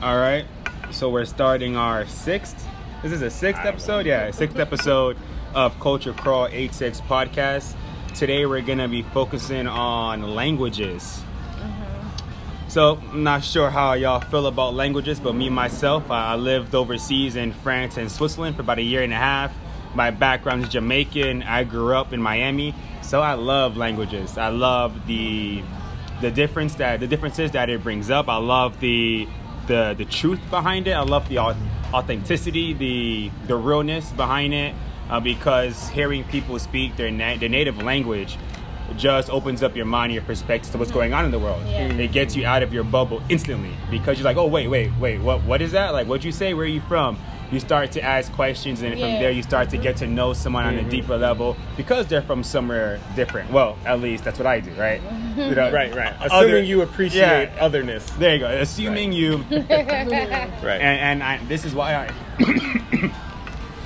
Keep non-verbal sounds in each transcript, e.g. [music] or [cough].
All right. So we're starting our sixth. This is a sixth episode. Yeah, sixth episode of Culture Crawl 86 podcast. Today we're gonna be focusing on languages. So I'm not sure how y'all feel about languages, but me myself, I I lived overseas in France and Switzerland for about a year and a half. My background is Jamaican. I grew up in Miami, so I love languages. I love the the difference that the differences that it brings up. I love the the the truth behind it. I love the authenticity, the the realness behind it, uh, because hearing people speak their na- their native language just opens up your mind, your perspective to what's going on in the world. Yeah. It gets you out of your bubble instantly because you're like, oh wait, wait, wait, what what is that? Like, what'd you say? Where are you from? You start to ask questions, and from there you start to get to know someone on a deeper level because they're from somewhere different. Well, at least that's what I do, right? You know, [laughs] Right, right. other- Assuming you appreciate Yeah. otherness. There you go. Assuming you [laughs] Right. and, and I, this is why I [coughs]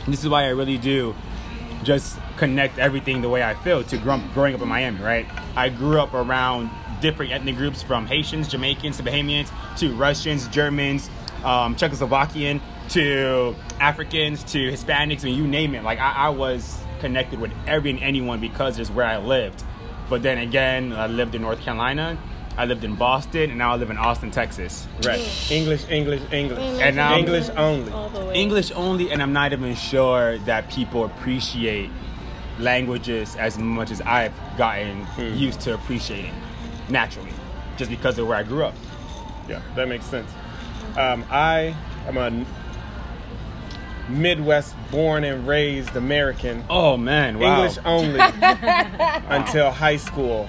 this is why I really do just connect everything the way I feel to grow, growing up in Miami, right? I grew up around different ethnic groups from Haitians, Jamaicans to Bahamians to Russians, Germans, um, Czechoslovakian to Africans to Hispanics, and you name it. Like I, I was connected with every and anyone because it's where I lived. But then again, I lived in North Carolina, I lived in Boston, and now I live in Austin, Texas. right. English, English, English. And now- English only. all the way. English only, and I'm not even sure that people appreciate languages as much as I've gotten used to appreciating naturally, just because of where I grew up. Yeah, that makes sense. Um, I am a Midwest born and raised American. Oh man, wow. English only [laughs] until high school.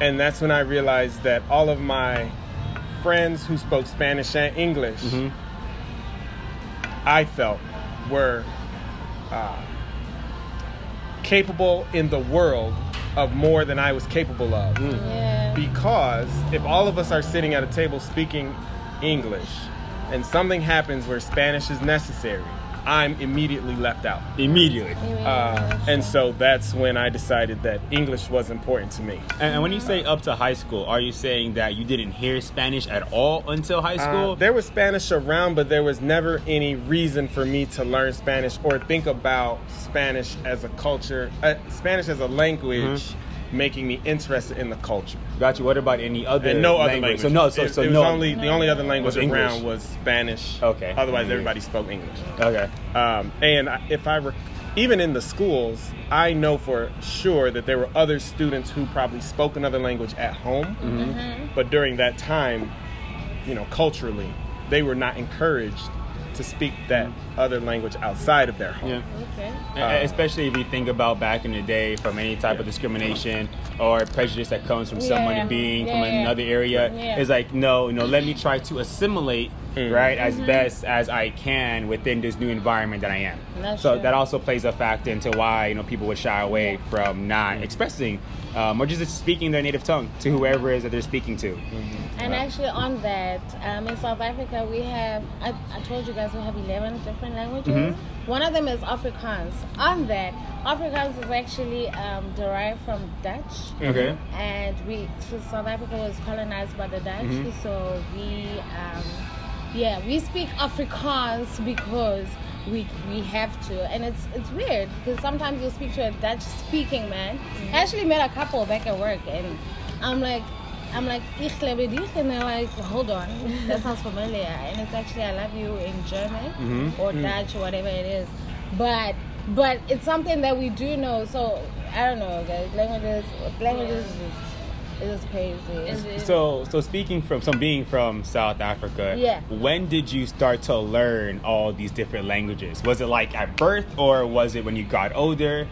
And that's when I realized that all of my friends who spoke Spanish and English, Mm-hmm. I felt were uh, capable in the world of more than I was capable of. Yeah. Because if all of us are sitting at a table speaking English and something happens where Spanish is necessary, I'm immediately left out. Immediately. Uh, and so that's when I decided that English was important to me. And, and when you say up to high school, are you saying that you didn't hear Spanish at all until high Uh, school? there was Spanish around, but there was never any reason for me to learn Spanish or think about Spanish as a culture, uh, Spanish as a language, Mm-hmm. Making me interested in the culture. Got you. What about any other And no other language? language. So no, so, it, so it was no. only the only other language Was around was Spanish. Okay. Otherwise, everybody spoke English. Okay. Um, and if I were, even in the schools, I know for sure that there were other students who probably spoke another language at home, Mm-hmm. but during that time, you know, culturally, they were not encouraged to speak that other language outside of their home. Yeah. Okay. Uh, Especially if you think about back in the day from any type of discrimination or prejudice that comes from someone Yeah. being from Yeah, yeah. another area. Yeah. It's like, no, you know, let me try to assimilate, Mm. right, as best as I can within this new environment that I am. That's so true. that also plays a factor into why, you know, people would shy away Yeah. from not expressing um, or just speaking their native tongue to whoever it is that they're speaking to. And actually, on that, um, in South Africa, we have, I, I told you guys we have 11 different languages. Mm-hmm. One of them is Afrikaans. On that, Afrikaans is actually um, derived from Dutch. Okay. And we, so South Africa was colonized by the Dutch. Mm-hmm. So we, um, yeah, we speak Afrikaans because we we have to, and it's it's weird because sometimes you speak to a Dutch speaking man. I actually met a couple back at work, and I'm like. I'm like, ich lebe dich, and they're like, hold on, [laughs] that sounds familiar. And it's actually, I love you in German Mm-hmm. or Dutch or whatever it is. But, but it's something that we do know. So I don't know, guys. Languages, languages is, is crazy. So, so speaking from some being from South Africa, Yeah. When did you start to learn all these different languages? Was it like at birth, or was it when you got older?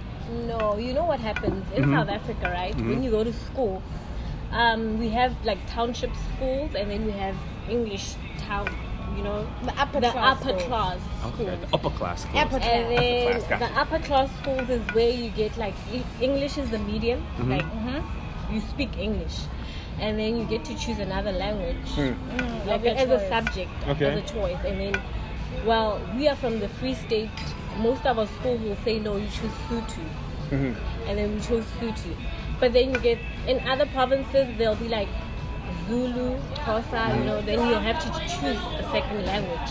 No, you know what happens in Mm-hmm. South Africa, right? When you go to school, um, we have like township schools, and then we have English town. You know, The upper the class upper schools. class Okay, the upper class schools. Upper And then class, the upper class schools is where you get like E- English is the medium, Mm-hmm. like Mm-hmm. You speak English, and then you get to choose another language, Mm, like of your as a subject, Okay. as a choice, and then. Well, we are from the Free State. Most of our schools will say no, you choose Sutu, and then we chose Sutu. But then you get in other provinces, they'll be like Zulu, Xhosa, you know, then you have to choose a second language.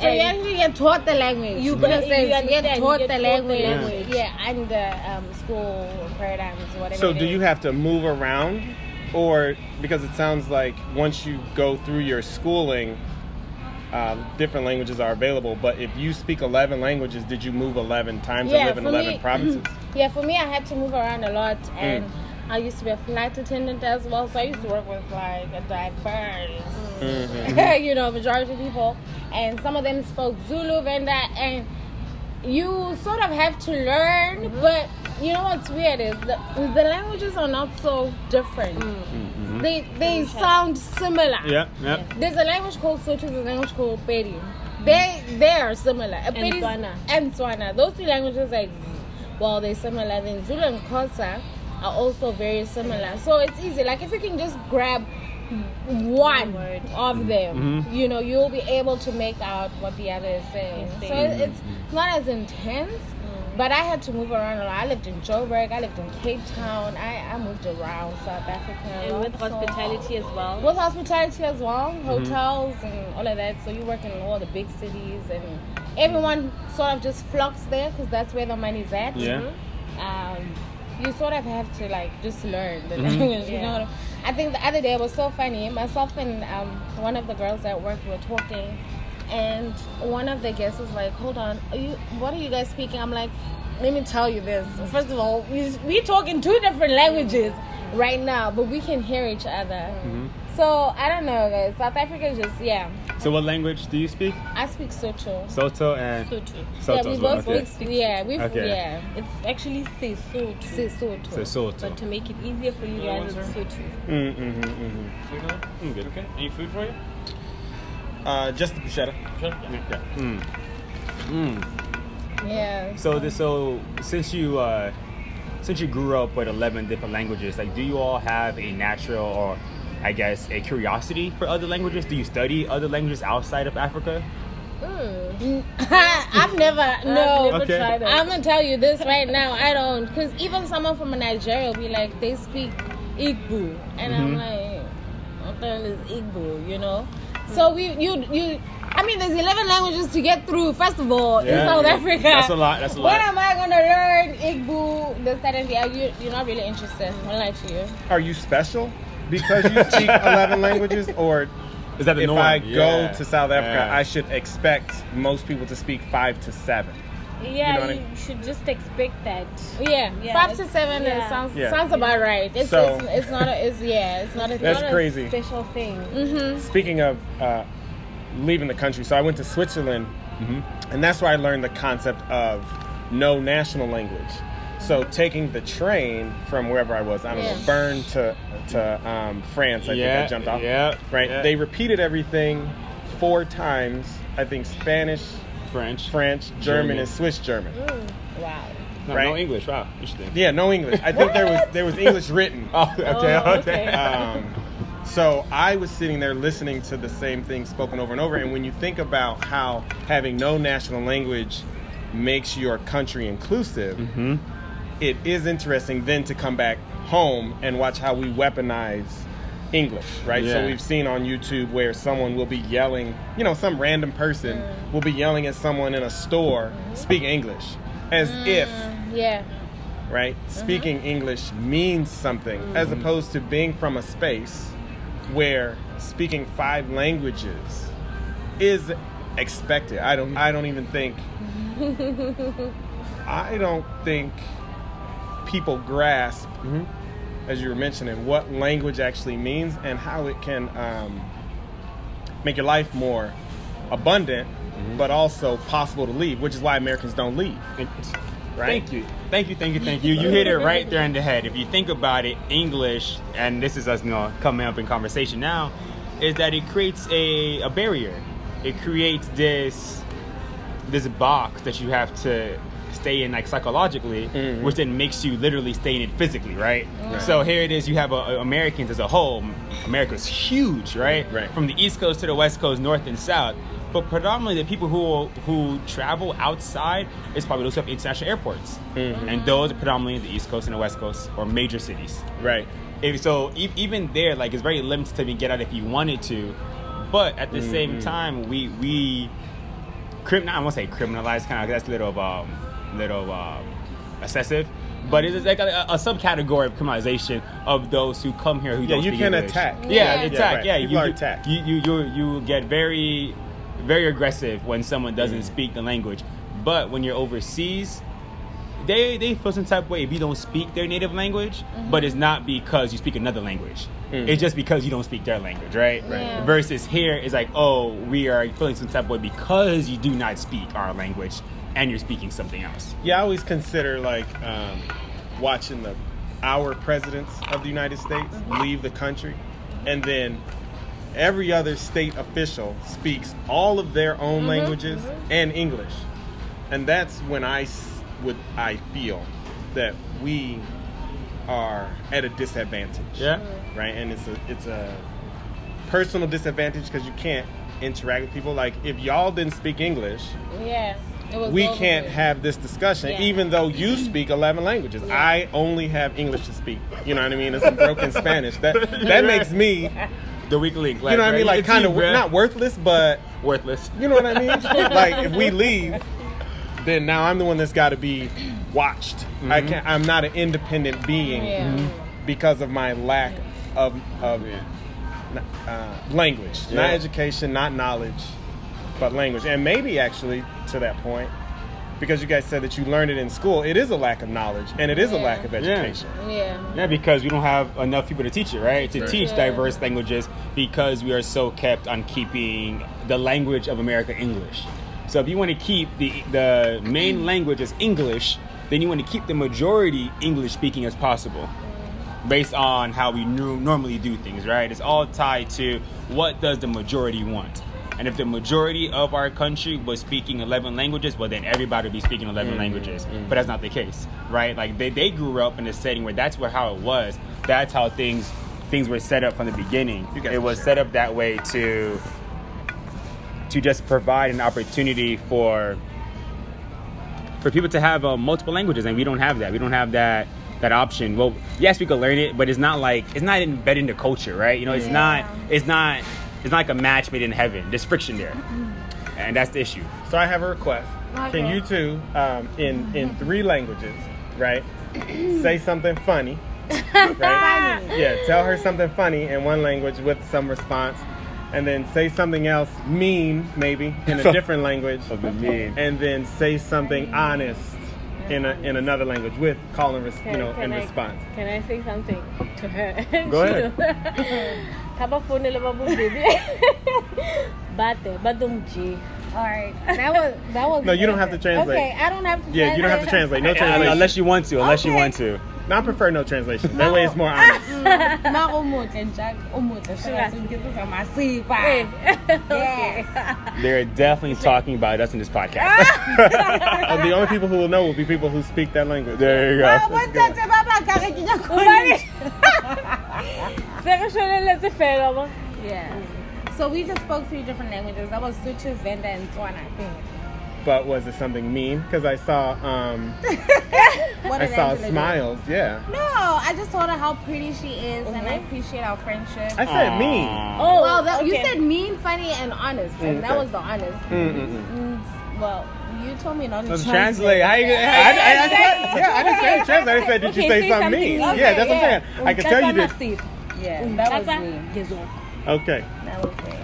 So you actually get taught the language. You in a get- you you understand, get you taught get the taught the language. language. Yeah, and the um, school paradigms, whatever. So do is. you have to move around, or because it sounds like once you go through your schooling, uh, different languages are available. But if you speak eleven languages, did you move eleven times Yeah, and live in eleven me- provinces? [clears throat] Yeah, for me, I had to move around a lot, Mm. And I used to be a flight attendant as well. So I used to work with like a diverse, Mm-hmm. [laughs] you know, majority of people, and some of them spoke Zulu, Venda, and you sort of have to learn. Mm-hmm. But you know what's weird is the, the languages are not so different. Mm-hmm. They they sound similar. Yep, yep. There's a language called Sotho, there's a language called Pedi. They they are similar. Pedi's- Tswana. And Tswana. Those two languages are well they're similar. Then Zulu and Xhosa are also very similar. So it's easy. Like if you can just grab one word. of them, Mhm. you know, you'll be able to make out what the other is saying. So it's not as intense. But I had to move around a lot. I lived in Joburg. I lived in Cape Town. I, I moved around South Africa. And with so- hospitality as well. with hospitality as well, Mm-hmm. hotels and all of that. So you work in all the big cities, and everyone sort of just flocks there because that's where the money's at. Yeah. Um, you sort of have to like just learn the Mhm. language. You know. What I, I think the other day it was so funny. Myself and um, one of the girls at work were talking, and one of the guests was like, "Hold on, are you? What are you guys speaking?" I'm like, "Let me tell you this. First of all, we we talk in two different languages right now, but we can hear each other." Mm-hmm. So I don't know, guys. South Africa is just yeah. So what language do you speak? I speak Soto. Soto and Sotho. Soto yeah, we as well. both Okay. speak. Yeah, we Okay. yeah. It's actually Sesotho. Sotho. So Soto. But to make it easier for you guys, it's Soto. Sotho. Mm-hmm, mm-hmm. Food on? Mm, good. Okay. Any food for you? Uh, just the bruschetta. Sure. Yeah. Mm. Mm. Yeah. So this, so since you uh, since you grew up with eleven different languages, like, do you all have a natural or I guess a curiosity for other languages? Do you study other languages outside of Africa? Mm. [laughs] I've never no. never Okay. tried it. I'm gonna tell you this right now. I don't, because even someone from Nigeria will be like, they speak Igbo, and I'm Mhm. like, what the hell is Igbo? You know. So we, you, you. I mean, there's 11 languages to get through. First of all, in Yeah. South Africa. That's a lot, that's a lot. When lot. am I gonna learn Igbo? This, that, and the other? You, you're not really interested. I lie to you. Are you special because you speak [laughs] eleven languages, or Is that the if norm? I Yeah. go to South Africa, Yeah. I should expect most people to speak five to seven? Yeah, You you, know what I- should just expect that. Yeah, Yeah, five to seven yeah. Sounds Yeah. sounds about right. It's, So- it's it's not a it's yeah it's not a That's Not a crazy. special thing. Mm-hmm. Speaking of uh, leaving the country, so I went to Switzerland, and that's where I learned the concept of no national language. So taking the train from wherever I was, I don't Yeah. know, Bern to to um, France, I Yeah, think I jumped off. yeah, right. yeah. They repeated everything four times. I think Spanish, French, French, German, German. and Swiss German. Wow. no, right? no English. Wow, interesting. Yeah, no English. I think there was there was English written. [laughs] Oh, okay, Oh, okay. okay. Um, so I was sitting there listening to the same thing spoken over and over. And when you think about how having no national language makes your country inclusive, hmm it is interesting then to come back home and watch how we weaponize English, right? So we've seen on YouTube where someone will be yelling, you know, some random person mm. will be yelling at someone in a store speak English as mm, if Yeah. right? Uh-huh. Speaking English means something mm. as opposed to being from a space where speaking five languages is expected. I don't I don't even think [laughs] I don't think people grasp as you were mentioning what language actually means and how it can um, make your life more abundant but also possible to leave, which is why Americans don't leave. Right? Thank you. Thank you, thank you, thank you. You hit it right there in the head. If you think about it, English, and this is us you know, coming up in conversation now, is that it creates a, a barrier. It creates this this box that you have to stay in like psychologically, Mhm. which then makes you literally stay in it physically, right? Right. So here it is, you have uh, Americans as a whole. America's huge, right? Right. From the East Coast to the West Coast, North and South. But predominantly, the people who who travel outside is probably those who have international airports, Mhm. and those are predominantly the East Coast and the West Coast or major cities. Right. if so, e- even there, like it's very limited to get out if you wanted to, but at the same Mhm. time, we we criminal. I won't say criminalize, kind of that's a little of um little um, excessive. But it's like a, a subcategory of criminalization of those who come here who Yeah, don't you speak can English. attack. Yeah, Yeah. attack. Yeah, right. Yeah, you, are attacked. You you you you get very very aggressive when someone doesn't Mm. speak the language. But when you're overseas, they they feel some type of way if you don't speak their native language. But it's not because you speak another language. Mm. It's just because you don't speak their language, right? Right. Yeah. Versus here is like, oh, we are feeling some type of way because you do not speak our language and you're speaking something else. Yeah, I always consider like um, watching the our presidents of the United States leave the country, and then every other state official speaks all of their own languages and English, and that's when I s- would I feel that we are at a disadvantage. Yeah. right? And it's a it's a personal disadvantage because you can't interact with people. Like if y'all didn't speak English, Yeah. We can't with. have this discussion, Yeah. even though you speak eleven languages. Yeah. I only have English to speak. You know what I mean? It's some broken [laughs] Spanish. That that makes me, The weak link. you know what I mean? Like kind of not not worthless, but worthless. you know what I mean? [laughs] like if we leave, then now I'm the one that's got to be watched. I can't. I'm not an independent being Yeah. because of my lack of of uh, language, not education, not knowledge, but language. And maybe actually to that point, because you guys said that you learned it in school, it is a lack of knowledge and it is a lack of education. Yeah. Yeah, because we don't have enough people to teach it, right? To Right. teach Yeah. diverse languages because we are so kept on keeping the language of America English. So if you want to keep the the main language as English, then you want to keep the majority English speaking as possible. Based on how we normally do things, right? It's all tied to what does the majority want. And if the majority of our country was speaking 11 languages, well, then everybody would be speaking 11 Mm, languages. mm. But that's not the case, right? Like they, they grew up in a setting where that's where how it was. That's how things things were set up from the beginning. It was share. set up that way to to just provide an opportunity for for people to have uh, multiple languages, and we don't have that. We don't have that that option. Well, yes, we could learn it, but it's not like it's not embedded into culture, right? You know, it's Yeah. not it's not it's not like a match made in heaven. There's friction there, and that's the issue. So I have a request. Can you two, um, in in three languages, right, [clears throat] say something funny, [laughs] right? Yeah, tell her something funny in one language with some response, and then say something else mean maybe in a [laughs] different language, Something mean. and then say something honest in a, in another language with call and res- you know can in I- response. Can I say something to her? Go [laughs] ahead. [laughs] Kabafonele babubebe. Bate, badumji. All right. That was that was. No, you don't have to translate. Okay, I don't have to. Yeah, you don't have to translate. No translation. unless you want to. Unless you want to. No, I prefer no translation. That way it's more honest. [laughs] Ma Jack umuhle Sure. singizisa amasipha. Hey. [laughs] Yes. They're definitely talking about us in this podcast. [laughs] Uh, the only people who will know will be people who speak that language. there you go. bontate ba ba ka re ke nya Ubani. khona. Se re shwelelletse fela mo. Yeah. So we just spoke three different languages. That was Sotho, Venda, and Tswana. I think. But was it something mean? Because I saw um, [laughs] What I saw Angela do? smiles. Yeah, No, I just told her how pretty she is, and I appreciate our friendship. I said mean. Oh, well, that, you said mean, funny, and honest, and that was the honest. Mm-mm-mm. Mm, well, you told me not to translate. translate. How you I, gonna- I, I said, yeah, I didn't say translate. I said, did you Okay, say say something something mean? mean. yeah, that's what I'm saying. I can tell you did. did. Yeah, that was mean. Okay. That was mean.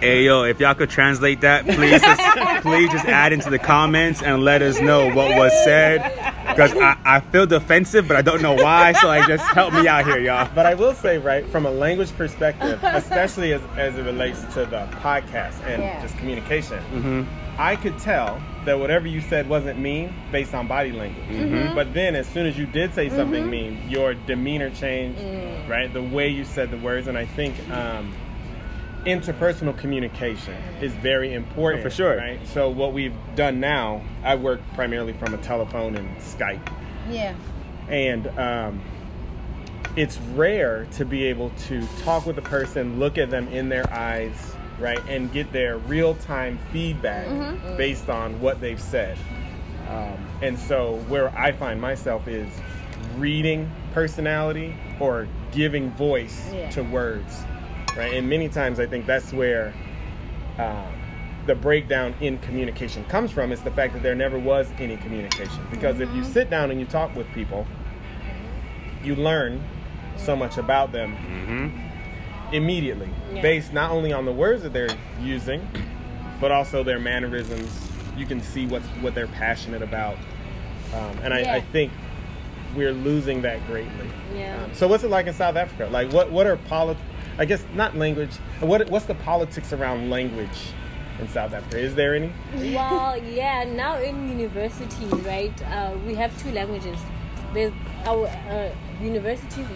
Hey yo, if y'all could translate that, please, just, please just add into the comments and let us know what was said. Because I, I feel defensive, but I don't know why. So like, just help me out here, y'all. But I will say, right, from a language perspective, especially as, as it relates to the podcast and Yeah. just communication, Mm-hmm. I could tell that whatever you said wasn't mean based on body language. Mm-hmm. But then, as soon as you did say something mean, your demeanor changed, right? The way you said the words, and I think um, interpersonal communication is very important. Oh, for sure. right? So what we've done now, I work primarily from a telephone and Skype, Yeah. and um, it's rare to be able to talk with a person, look at them in their eyes, right, and get their real time feedback based on what they've said. Um, and so, where I find myself is reading personality or giving voice Yeah. to words, right? And many times I think that's where uh, the breakdown in communication comes from. Is the fact that there never was any communication. Because if you sit down and you talk with people, you learn so much about them Mm-hmm. immediately, Yeah. based not only on the words that they're using, but also their mannerisms. You can see what what they're passionate about, um, and I, Yeah. I think we're losing that greatly. Yeah. Um, so what's it like in South Africa? Like what what are polit? I guess not language. What what's the politics around language in South Africa? Is there any? well, yeah. Now in universities, right, uh, we have two languages. There's our uh, universities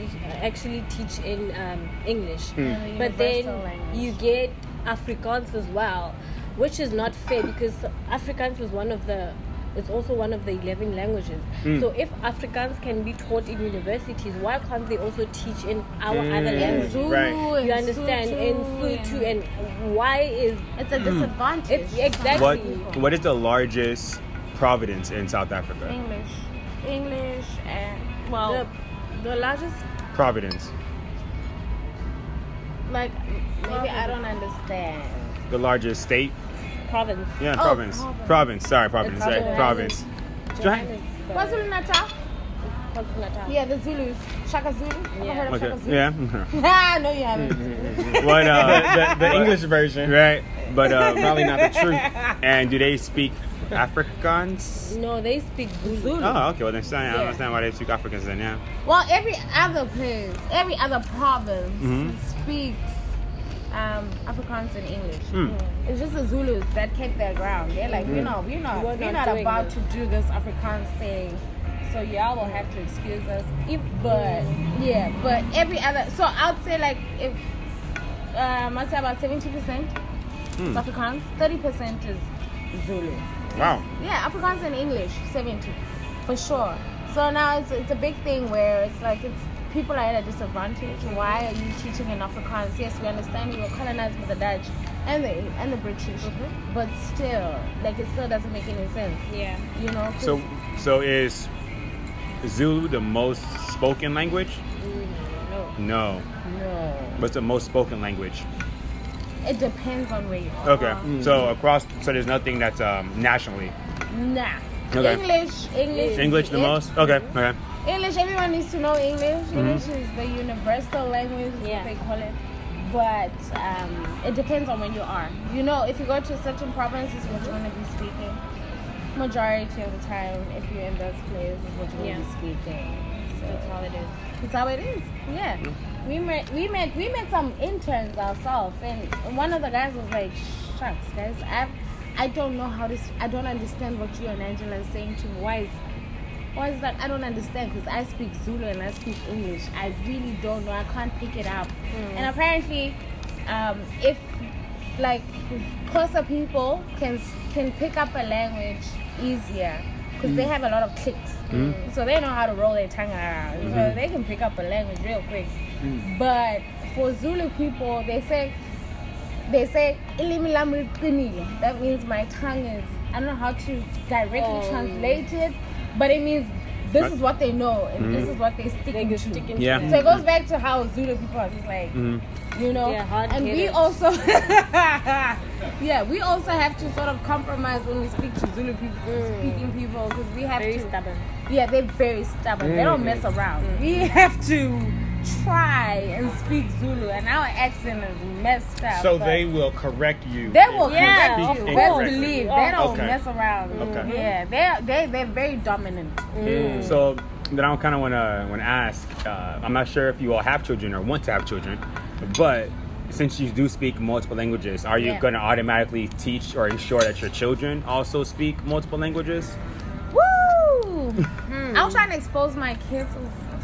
actually teach in um, English, And the but then language. you get Afrikaans as well, which is not fair because Afrikaans was one of the. It's also one of the 11 languages. So if Afrikaans can be taught in universities, why can't they also teach in our other Mm. And languages? Zulu Right. You understand? In Sotho Sotho and why is it's a disadvantage. It's exactly- What What is the largest province in South Africa? English, English, and well, The- the, largest Providence. like maybe I don't understand. The largest state. Province? Yeah, Oh, province. province. Province. Sorry, province. It's Sorry, province. province. Johannesburg. KwaZulu Natal. KwaZulu-Natal. Yeah, the Zulus. Shaka Zulu. Ever Yeah. heard of Okay. Shaka Zulu? Yeah. [laughs] Ah, no, you haven't. [laughs] what? the, Uh, the, the English version, right. But uh, probably not the [laughs] truth. And do they speak Afrikaans? No, they speak Zulu. Oh, okay. Well, then I Yeah. understand why they speak Afrikaans then. Yeah. Well, every other place, every other province Mhm. speaks um, Afrikaans and English. Hmm. It's just the Zulus that kept their ground. They're like, we're not, we're not, We're we're, not not, about this. to do this Afrikaans thing. So y'all will have to excuse us. If, but yeah, but every other. So I'd say like if um, I'd say about seventy percent Hmm. Afrikaans, thirty percent is Zulu. Wow. Yeah, Afrikaans and English, 70 for sure. So now it's, it's a big thing where it's like it's people are at a disadvantage. Why are you teaching in Afrikaans? Yes, we understand you were colonized by the Dutch and the and the British, but still, like it still doesn't make any sense. Yeah. You know. So, so is Zulu the most spoken language? No. No. no, What's the most spoken language? it depends on where you are. Okay. So across, so there's nothing that's um, nationally. Nah. Okay. English, English, English the it. most? Okay. Okay. English, everyone needs to know English. Mm-hmm. English is the universal language, Yeah. they call it. But um, it depends on when you are. You know, if you go to a certain province, is what you're going to be speaking. Majority of the time, if you're in those places, is what you're going Yeah. to be speaking. So That's how it is. that's how it is. Yeah. We met we met we met some interns ourselves and one of the guys was like, Shucks guys, I I don't know how this I don't understand what you and Angela are saying to me. Why is why is that I don't understand because I speak Zulu and I speak English. I really don't know. I can't pick it up. Hmm. And apparently, um, if like Xhosa people can can pick up a language easier because they hmm. have a lot of clicks, hmm. so they know how to roll their tongue around. So mm-hmm. they can pick up a language real quick. But for Zulu people, they say they say "Ilimi. That means my tongue is. I don't know how to directly Oh. translate it, but it means this is what they know and this mm-hmm. is what they stick They to. can stick into Yeah. it. So it goes back to how Zulu people are just like, Mhm. you know, Yeah, and we headed. also, [laughs] yeah, we also have to sort of compromise when we speak to Zulu people, mm. speaking people, because we have Very to. stubborn. Yeah, they're very stubborn. They mm. don't mess around. Mm. We [laughs] have to try and speak Zulu, and our accent is messed up. So they will correct you. They will Yeah, correct of you. course. Best believe they don't Okay. mess around. Okay. Yeah, they they they're very dominant. So then I kind of want to want to ask. Uh, I'm not sure if you all have children or want to have children, but since you do speak multiple languages, are you Yeah. going to automatically teach or ensure that your children also speak multiple languages? Woo! [laughs] I'll trying to expose my kids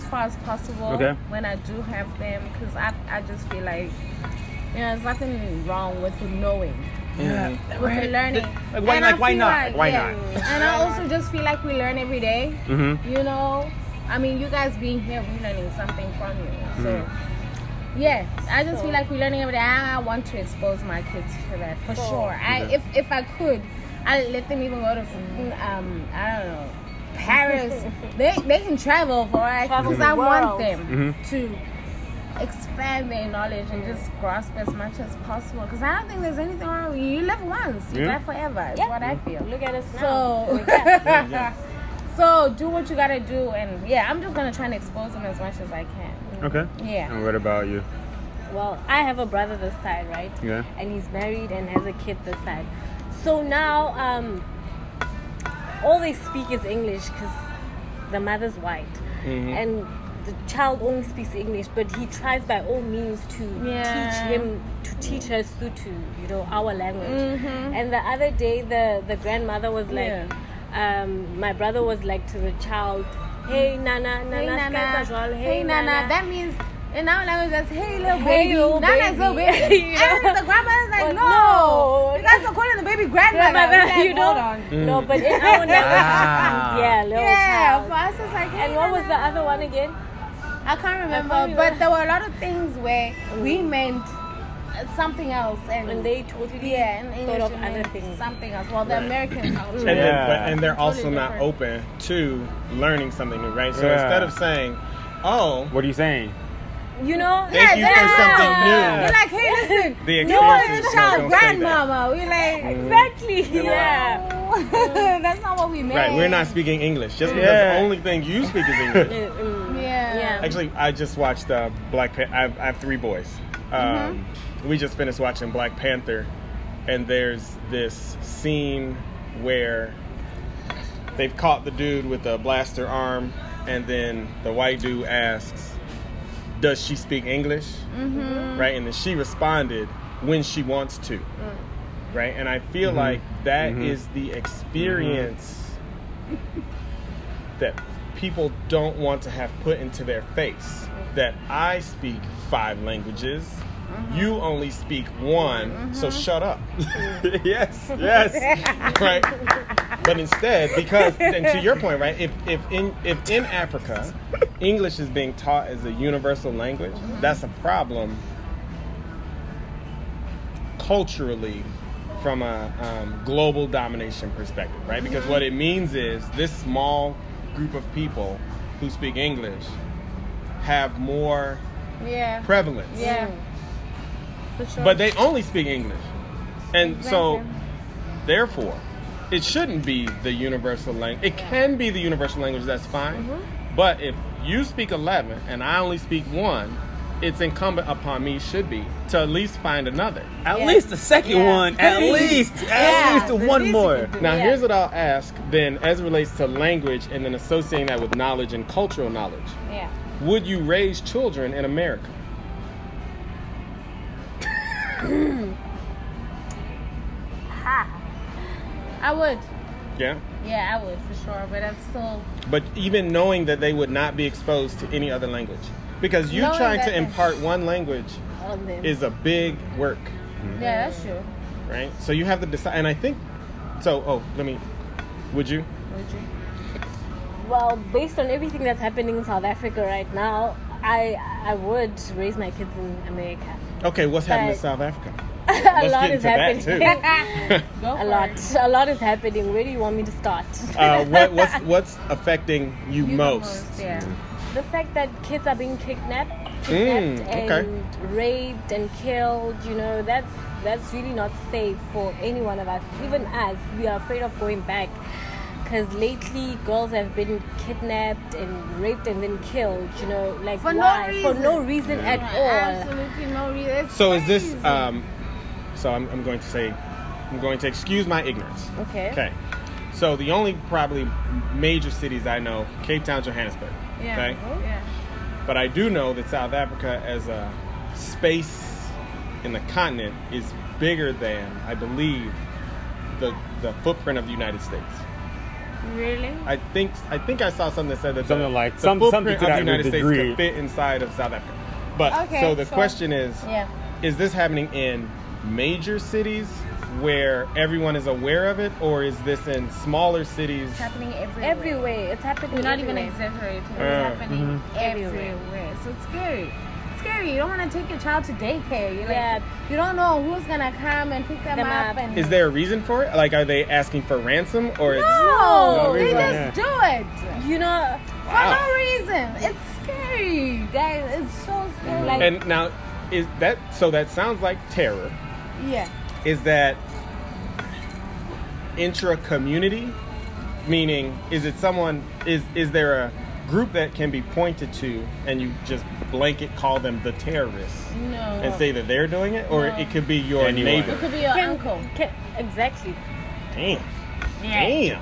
as, as far as possible Okay. when I do have them because I, I just feel like, you know, there's nothing wrong with the knowing, Yeah. with the learning. Like, why- And like, why not? Like, why yeah. not? And I also just feel like we learn every day, Mm-hmm. you know? I mean, you guys being here, we're learning something from you. So, Mm-hmm. yeah, I just So- feel like we're learning every day. I want to expose my kids to that for So- sure. I, if if I could, I'd let them even go to, um, I don't know, Paris. [laughs] they they can travel for it because I want world. them Mhm. to expand their knowledge and just grasp as much as possible. Because I don't think there's anything wrong. with You live once, you Yeah. live forever. Is Yeah. what I feel. Look at us now. [laughs] So, Like so do what you gotta do, and yeah, I'm just gonna try and expose them as much as I can. Okay. Yeah. And what about you? Well, I have a brother this side, right? Yeah. And he's married and has a kid this side. So now, um, all they speak is English because the mother's white, Mhm. and the child only speaks English. But he tries by all means to Yeah. teach him to teach us Sutu, you know, our language. Mhm. And the other day, the the grandmother was like, um, my brother was like to the child, "Hey, Nana, Nana, Hey Nana, casual. hey Nana. That means in our language that's hey little Hey, baby. little Nana's little baby. baby. [laughs] You know? And the grandmother's like, But no, no. you guys are calling the baby grandmother. grandmother, like, you know? Hold on. Mm. No, but in our language, [laughs] Wow. yeah, little Yeah, child. for us it's like. Hey, And what was the other one again? I can't remember, can't but there were a lot of things where mm. we meant something else, and, And they totally yeah, and English thought of other things. something else. Well, the Right. American culture. And, then, Yeah. but, and they're also Totally not different. open to learning something new, right? So Yeah. instead of saying, "Oh, What are you saying? You know? Thank you for yeah. something new," We're like, hey, listen, The you excuses are don't- child don't say that. grandmama. We like, Exactly. Yeah. no, [laughs] [laughs] that's not what we meant. right? We're not speaking English just because Yeah. the only thing you speak is English. [laughs] Mm, mm. Yeah. Yeah. Actually, I just watched uh, Black. Pa- I, have, I have three boys. Um, Mm-hmm. We just finished watching Black Panther, and there's this scene where they've caught the dude with the blaster arm, and then the white dude asks, "Does she speak English?" Mm-hmm. Right, and then she responded, "When she wants to." Right, and I feel like that is Mhm. the experience that people don't want to have put into their face that I speak five languages, you only speak one, so shut up. [laughs] yes, yes. [laughs] right? But instead, because and to your point, right, if if in if in Africa English is being taught as a universal language, that's a problem culturally from a um, global domination perspective, right? Because what it means is this small group of people who speak English have more Yeah. prevalence. Yeah. For sure. But they only speak English. And so therefore, it shouldn't be the universal language. It can be the universal language, that's fine. Mm-hmm. But if you speak 11 and I only speak one, it's incumbent upon me, should be, to at least find another. At Yeah. least the second Yeah. one. At least. At Yeah, least the one least more. Now, Yeah. here's what I'll ask then as it relates to language and then associating that with knowledge and cultural knowledge. yeah. Would you raise children in America? [clears throat] I would. Yeah? Yeah, I would for sure. But that's still. But even knowing that they would not be exposed to any other language. Because you trying to impart one language On is a big work, Yeah, that's true. right? So you have to decide. And I think, so, oh, let me, would you? Would you? Well, based on everything that's happening in South Africa right now, I I would raise my kids in America. Okay, what's happening in South Africa? [laughs] a Let's lot get is into that, happening. too. [laughs] Go a for lot, it. a lot is happening. Where do you want me to start? uh, what, what's, [laughs] what's affecting you, You the most? Yeah. the fact that kids are being kidnapped, Mm, kidnapped okay. and raped and killed, you know, that's that's really not safe for any one of us. Even us, we are afraid of going back because lately girls have been kidnapped and raped and then killed. You know, like For no why? For no reason. reason at all. Absolutely no reason. It's So is this, um, so I'm, I'm going to say, I'm going to excuse my ignorance. Okay. Okay. So the only probably major cities I know, Cape Town, Johannesburg. Yeah. Okay. Yeah. But I do know that South Africa as a space in the continent is bigger than, I believe, the the footprint of the United States. Really? I think I think I saw something that said that Something the, like- the some- something footprint to of the United States degree. could fit inside of South Africa. But Okay, so the sure. question is, Yeah. is this happening in major cities where everyone is aware of it, or is this in smaller cities? It's happening everywhere. Everywhere, it's happening. We're not even everywhere. exaggerating. It's Uh, happening Everywhere. everywhere. So it's scary. It's scary. You don't want to take your child to daycare. You're like, Yeah. you don't know who's gonna come and pick them, Them up. up. And Is there a reason for it? Like, are they asking for ransom, or it's no? No they reason, just do it You know, for Wow. no reason. It's scary, guys. It's so Like, mm-hmm. And now, is that so? That sounds like terror. Yeah. Is that intra community? Meaning, is it someone? Is is there a group that can be pointed to, and you just blanket call them the terrorists No. and say that they're doing it, or No. it could be your Anyone. neighbor? it could be your can, uncle. can, exactly. Damn, Yeah. damn.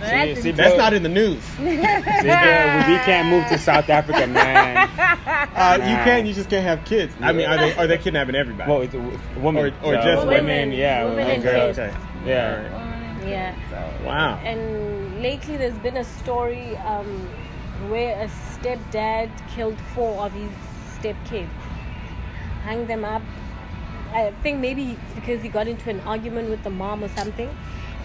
That's See, see, That's not in the news. [laughs] see, bro, we can't move to South Africa, man. Uh, you Nah. can. You just can't have kids. I mean, are they are they kidnapping everybody? Well, it's a w- woman Or- or uh, just women, women. yeah, Women women, and girls, kids. okay. yeah. Yeah. Wow. And lately, there's been a story um, where a stepdad killed four of his stepkids, hung them up. I think maybe it's because he got into an argument with the mom or something,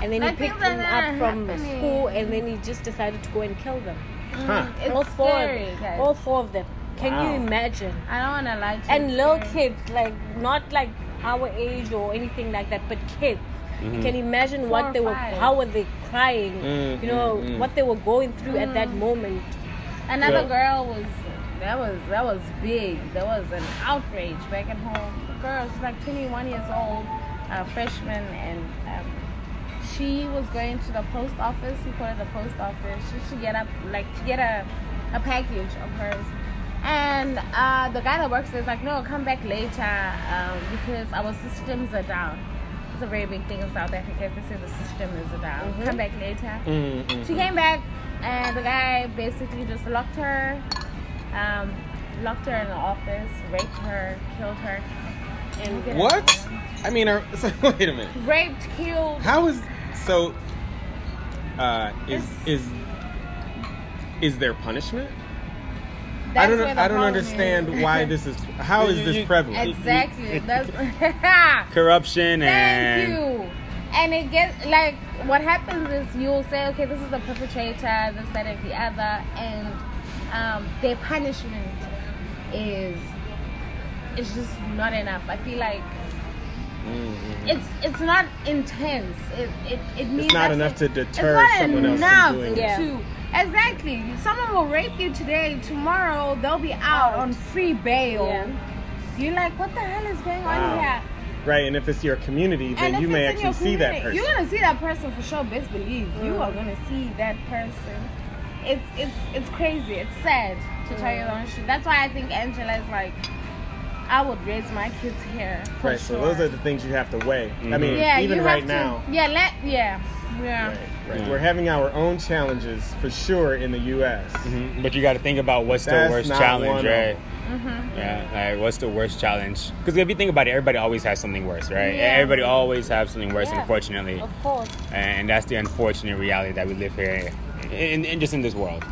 and then Like he picked them up from happening. school, and then he just decided to go and kill them. Huh. It's all four, scary, of, guys. all four of them. Can Wow. you imagine? I don't want to lie to you. and it's little scary. kids, like not like our age or anything like that, but kids. Mm-hmm. You can imagine Four what or they were, how were they crying, Mm, you know, mm, mm. what they were going through at that moment. Another Yeah. girl was that was that was big. There was an outrage back at home. The girl was like 21 years old, a freshman, and um, she was going to the post office. We call it the post office. She should get up like to get a a package of hers. And uh, the guy that works there is like, no, come back later um, because our systems are down. It's a very big thing in South Africa. If they say the system is down, come back later. Mm, mm. She came back, and the guy basically just locked her, um, locked her in the office, raped her, killed her. And What? I mean, are, [laughs] so, wait a minute. Raped, killed. How is so? Uh, is is is there punishment? I don't. where the I don't understand is. why this is. How is this [laughs] prevalent? Exactly. That's. [laughs] Corruption Thank and you. And it gets like what happens is you'll say, okay, this is the perpetrator, this, that, and the other, and um, their punishment is it's just not enough. I feel like Mm-hmm. it's it's not intense. It it, it means not enough it. to deter it's not someone else from doing. Yeah. to exactly. Someone will rape you today. Tomorrow they'll be out Out. on free bail. Yeah. You're like, what the hell is going Wow. on here? Right, and if it's your community, then you may actually see that person. You're gonna see that person for sure. Best believe you Mm. are gonna see that person. It's it's it's crazy. It's sad to tell you the honest truth. That's why I think Angela is like, I would raise my kids here for Right, sure. so those are the things you have to weigh. I mean, yeah, even you right have now, To, yeah, let yeah yeah. right, right, Yeah. we're having our own challenges for sure in the U.S. Mhm. But you got to think about what's the That's worst not challenge, one of right? Mm-hmm. Yeah, like what's the worst challenge? Because if you think about it, everybody always has something worse, right? Yeah. Everybody always has something worse, Yeah. unfortunately, Of course. and that's the unfortunate reality that we live here, in, in just in this world.